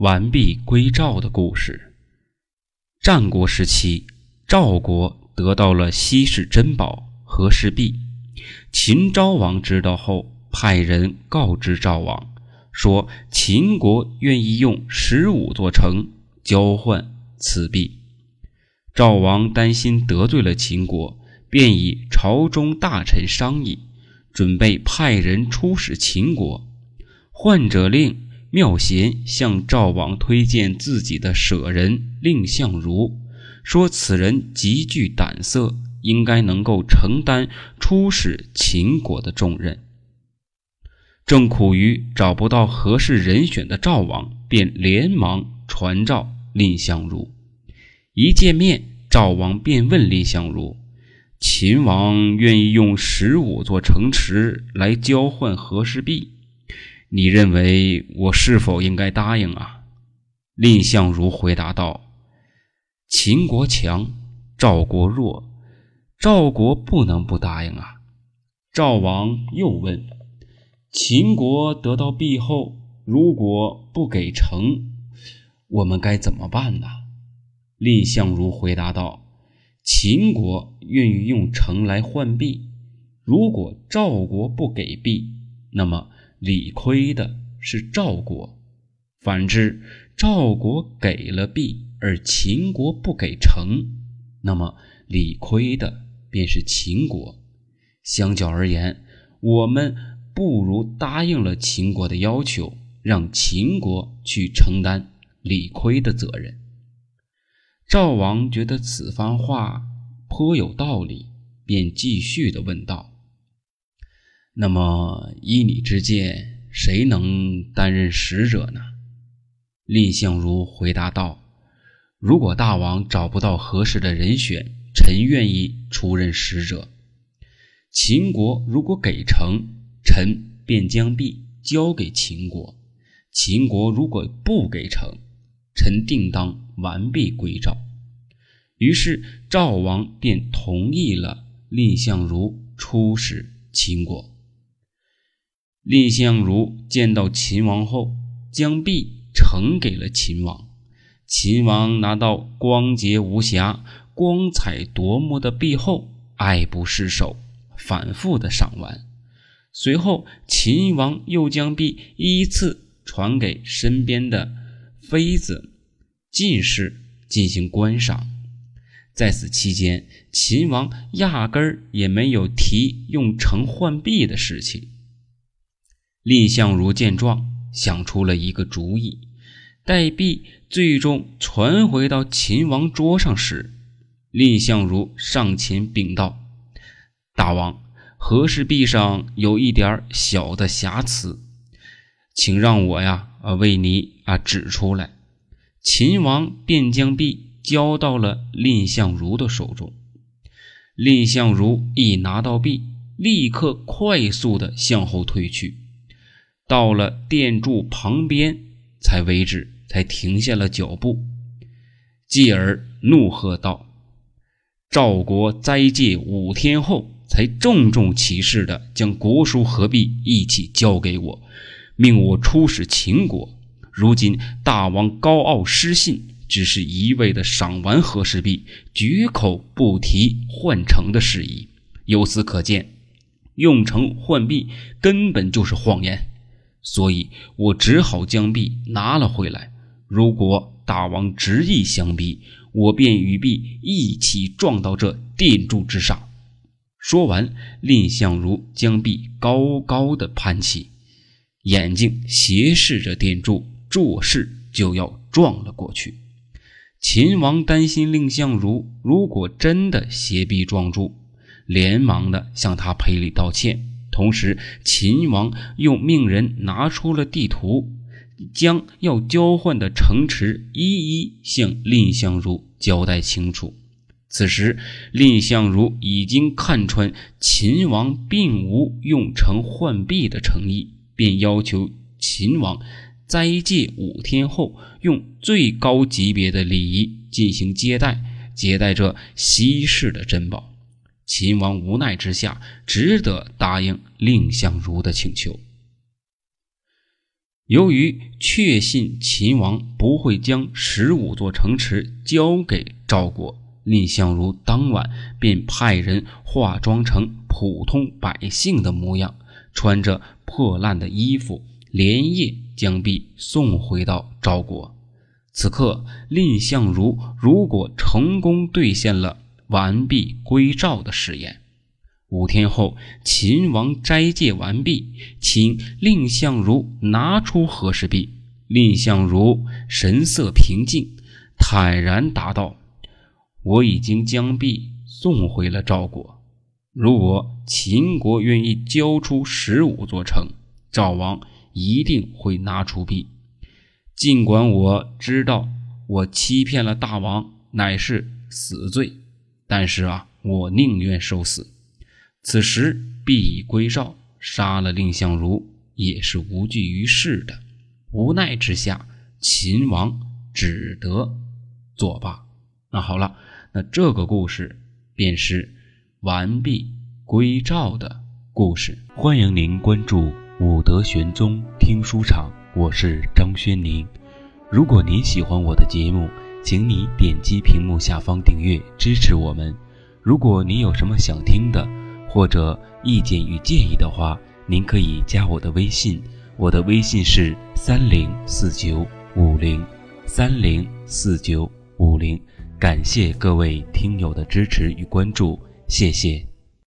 完璧归赵的故事。战国时期，赵国得到了稀世珍宝和氏璧。秦昭王知道后，派人告知赵王，说秦国愿意用十五座城交换此璧。赵王担心得罪了秦国，便以朝中大臣商议，准备派人出使秦国。患者令。妙贤向赵王推荐自己的舍人蔺相如，说此人极具胆色，应该能够承担出使秦国的重任。正苦于找不到合适人选的赵王，便连忙传召蔺相如。一见面，赵王便问蔺相如：“秦王愿意用十五座城池来交换和氏璧？”你认为我是否应该答应啊？蔺相如回答道：“秦国强，赵国弱，赵国不能不答应啊。”赵王又问：“秦国得到璧后，如果不给城，我们该怎么办呢？”蔺相如回答道：“秦国愿意用城来换璧，如果赵国不给璧，那么……”理亏的是赵国，反之，赵国给了币，而秦国不给城，那么理亏的便是秦国。相较而言，我们不如答应了秦国的要求，让秦国去承担理亏的责任。赵王觉得此番话颇有道理，便继续的问道。那么，依你之见，谁能担任使者呢？蔺相如回答道：“如果大王找不到合适的人选，臣愿意出任使者。秦国如果给城，臣便将璧交给秦国；秦国如果不给城，臣定当完璧归赵。”于是赵王便同意了蔺相如出使秦国。蔺相如见到秦王后，将璧呈给了秦王。秦王拿到光洁无瑕、光彩夺目的璧后，爱不释手，反复的赏玩。随后，秦王又将璧依次传给身边的妃子、进士进行观赏。在此期间，秦王压根儿也没有提用城换璧的事情。蔺相如见状，想出了一个主意。待璧最终传回到秦王桌上时，蔺相如上前禀道：“大王，和氏璧上有一点小的瑕疵，请让我呀，啊，为你啊指出来。”秦王便将璧交到了蔺相如的手中。蔺相如一拿到璧，立刻快速的向后退去。到了殿柱旁边，才为止，才停下了脚步，继而怒喝道：“赵国斋戒五天后，才郑重其事的将国书和璧一起交给我，命我出使秦国。如今大王高傲失信，只是一味的赏玩和氏璧，绝口不提换城的事宜。由此可见，用城换璧根本就是谎言。”所以我只好将璧拿了回来。如果大王执意相逼，我便与璧一起撞到这殿柱之上。说完，蔺相如将璧高高的攀起，眼睛斜视着殿柱，作势就要撞了过去。秦王担心蔺相如如果真的斜臂撞柱，连忙的向他赔礼道歉。同时，秦王又命人拿出了地图，将要交换的城池一一向蔺相如交代清楚。此时，蔺相如已经看穿秦王并无用城换璧的诚意，便要求秦王斋戒五天后，用最高级别的礼仪进行接待，接待这稀世的珍宝。秦王无奈之下，只得答应蔺相如的请求。由于确信秦王不会将十五座城池交给赵国，蔺相如当晚便派人化妆成普通百姓的模样，穿着破烂的衣服，连夜将璧送回到赵国。此刻，蔺相如如果成功兑现了完璧归赵的誓言。五天后，秦王斋戒完毕，请蔺相如拿出和氏璧。蔺相如神色平静，坦然答道：“我已经将璧送回了赵国。如果秦国愿意交出十五座城，赵王一定会拿出璧。尽管我知道我欺骗了大王，乃是死罪，但是啊，我宁愿受死。”此时必已归赵，杀了蔺相如也是无济于事的。无奈之下，秦王只得作罢。那好了，那这个故事便是完璧归赵的故事。欢迎您关注武德玄宗听书场，我是张轩宁。如果您喜欢我的节目，请你点击屏幕下方订阅支持我们。如果您有什么想听的，或者意见与建议的话，您可以加我的微信，我的微信是三零四九五零三零四九五零。感谢各位听友的支持与关注，谢谢。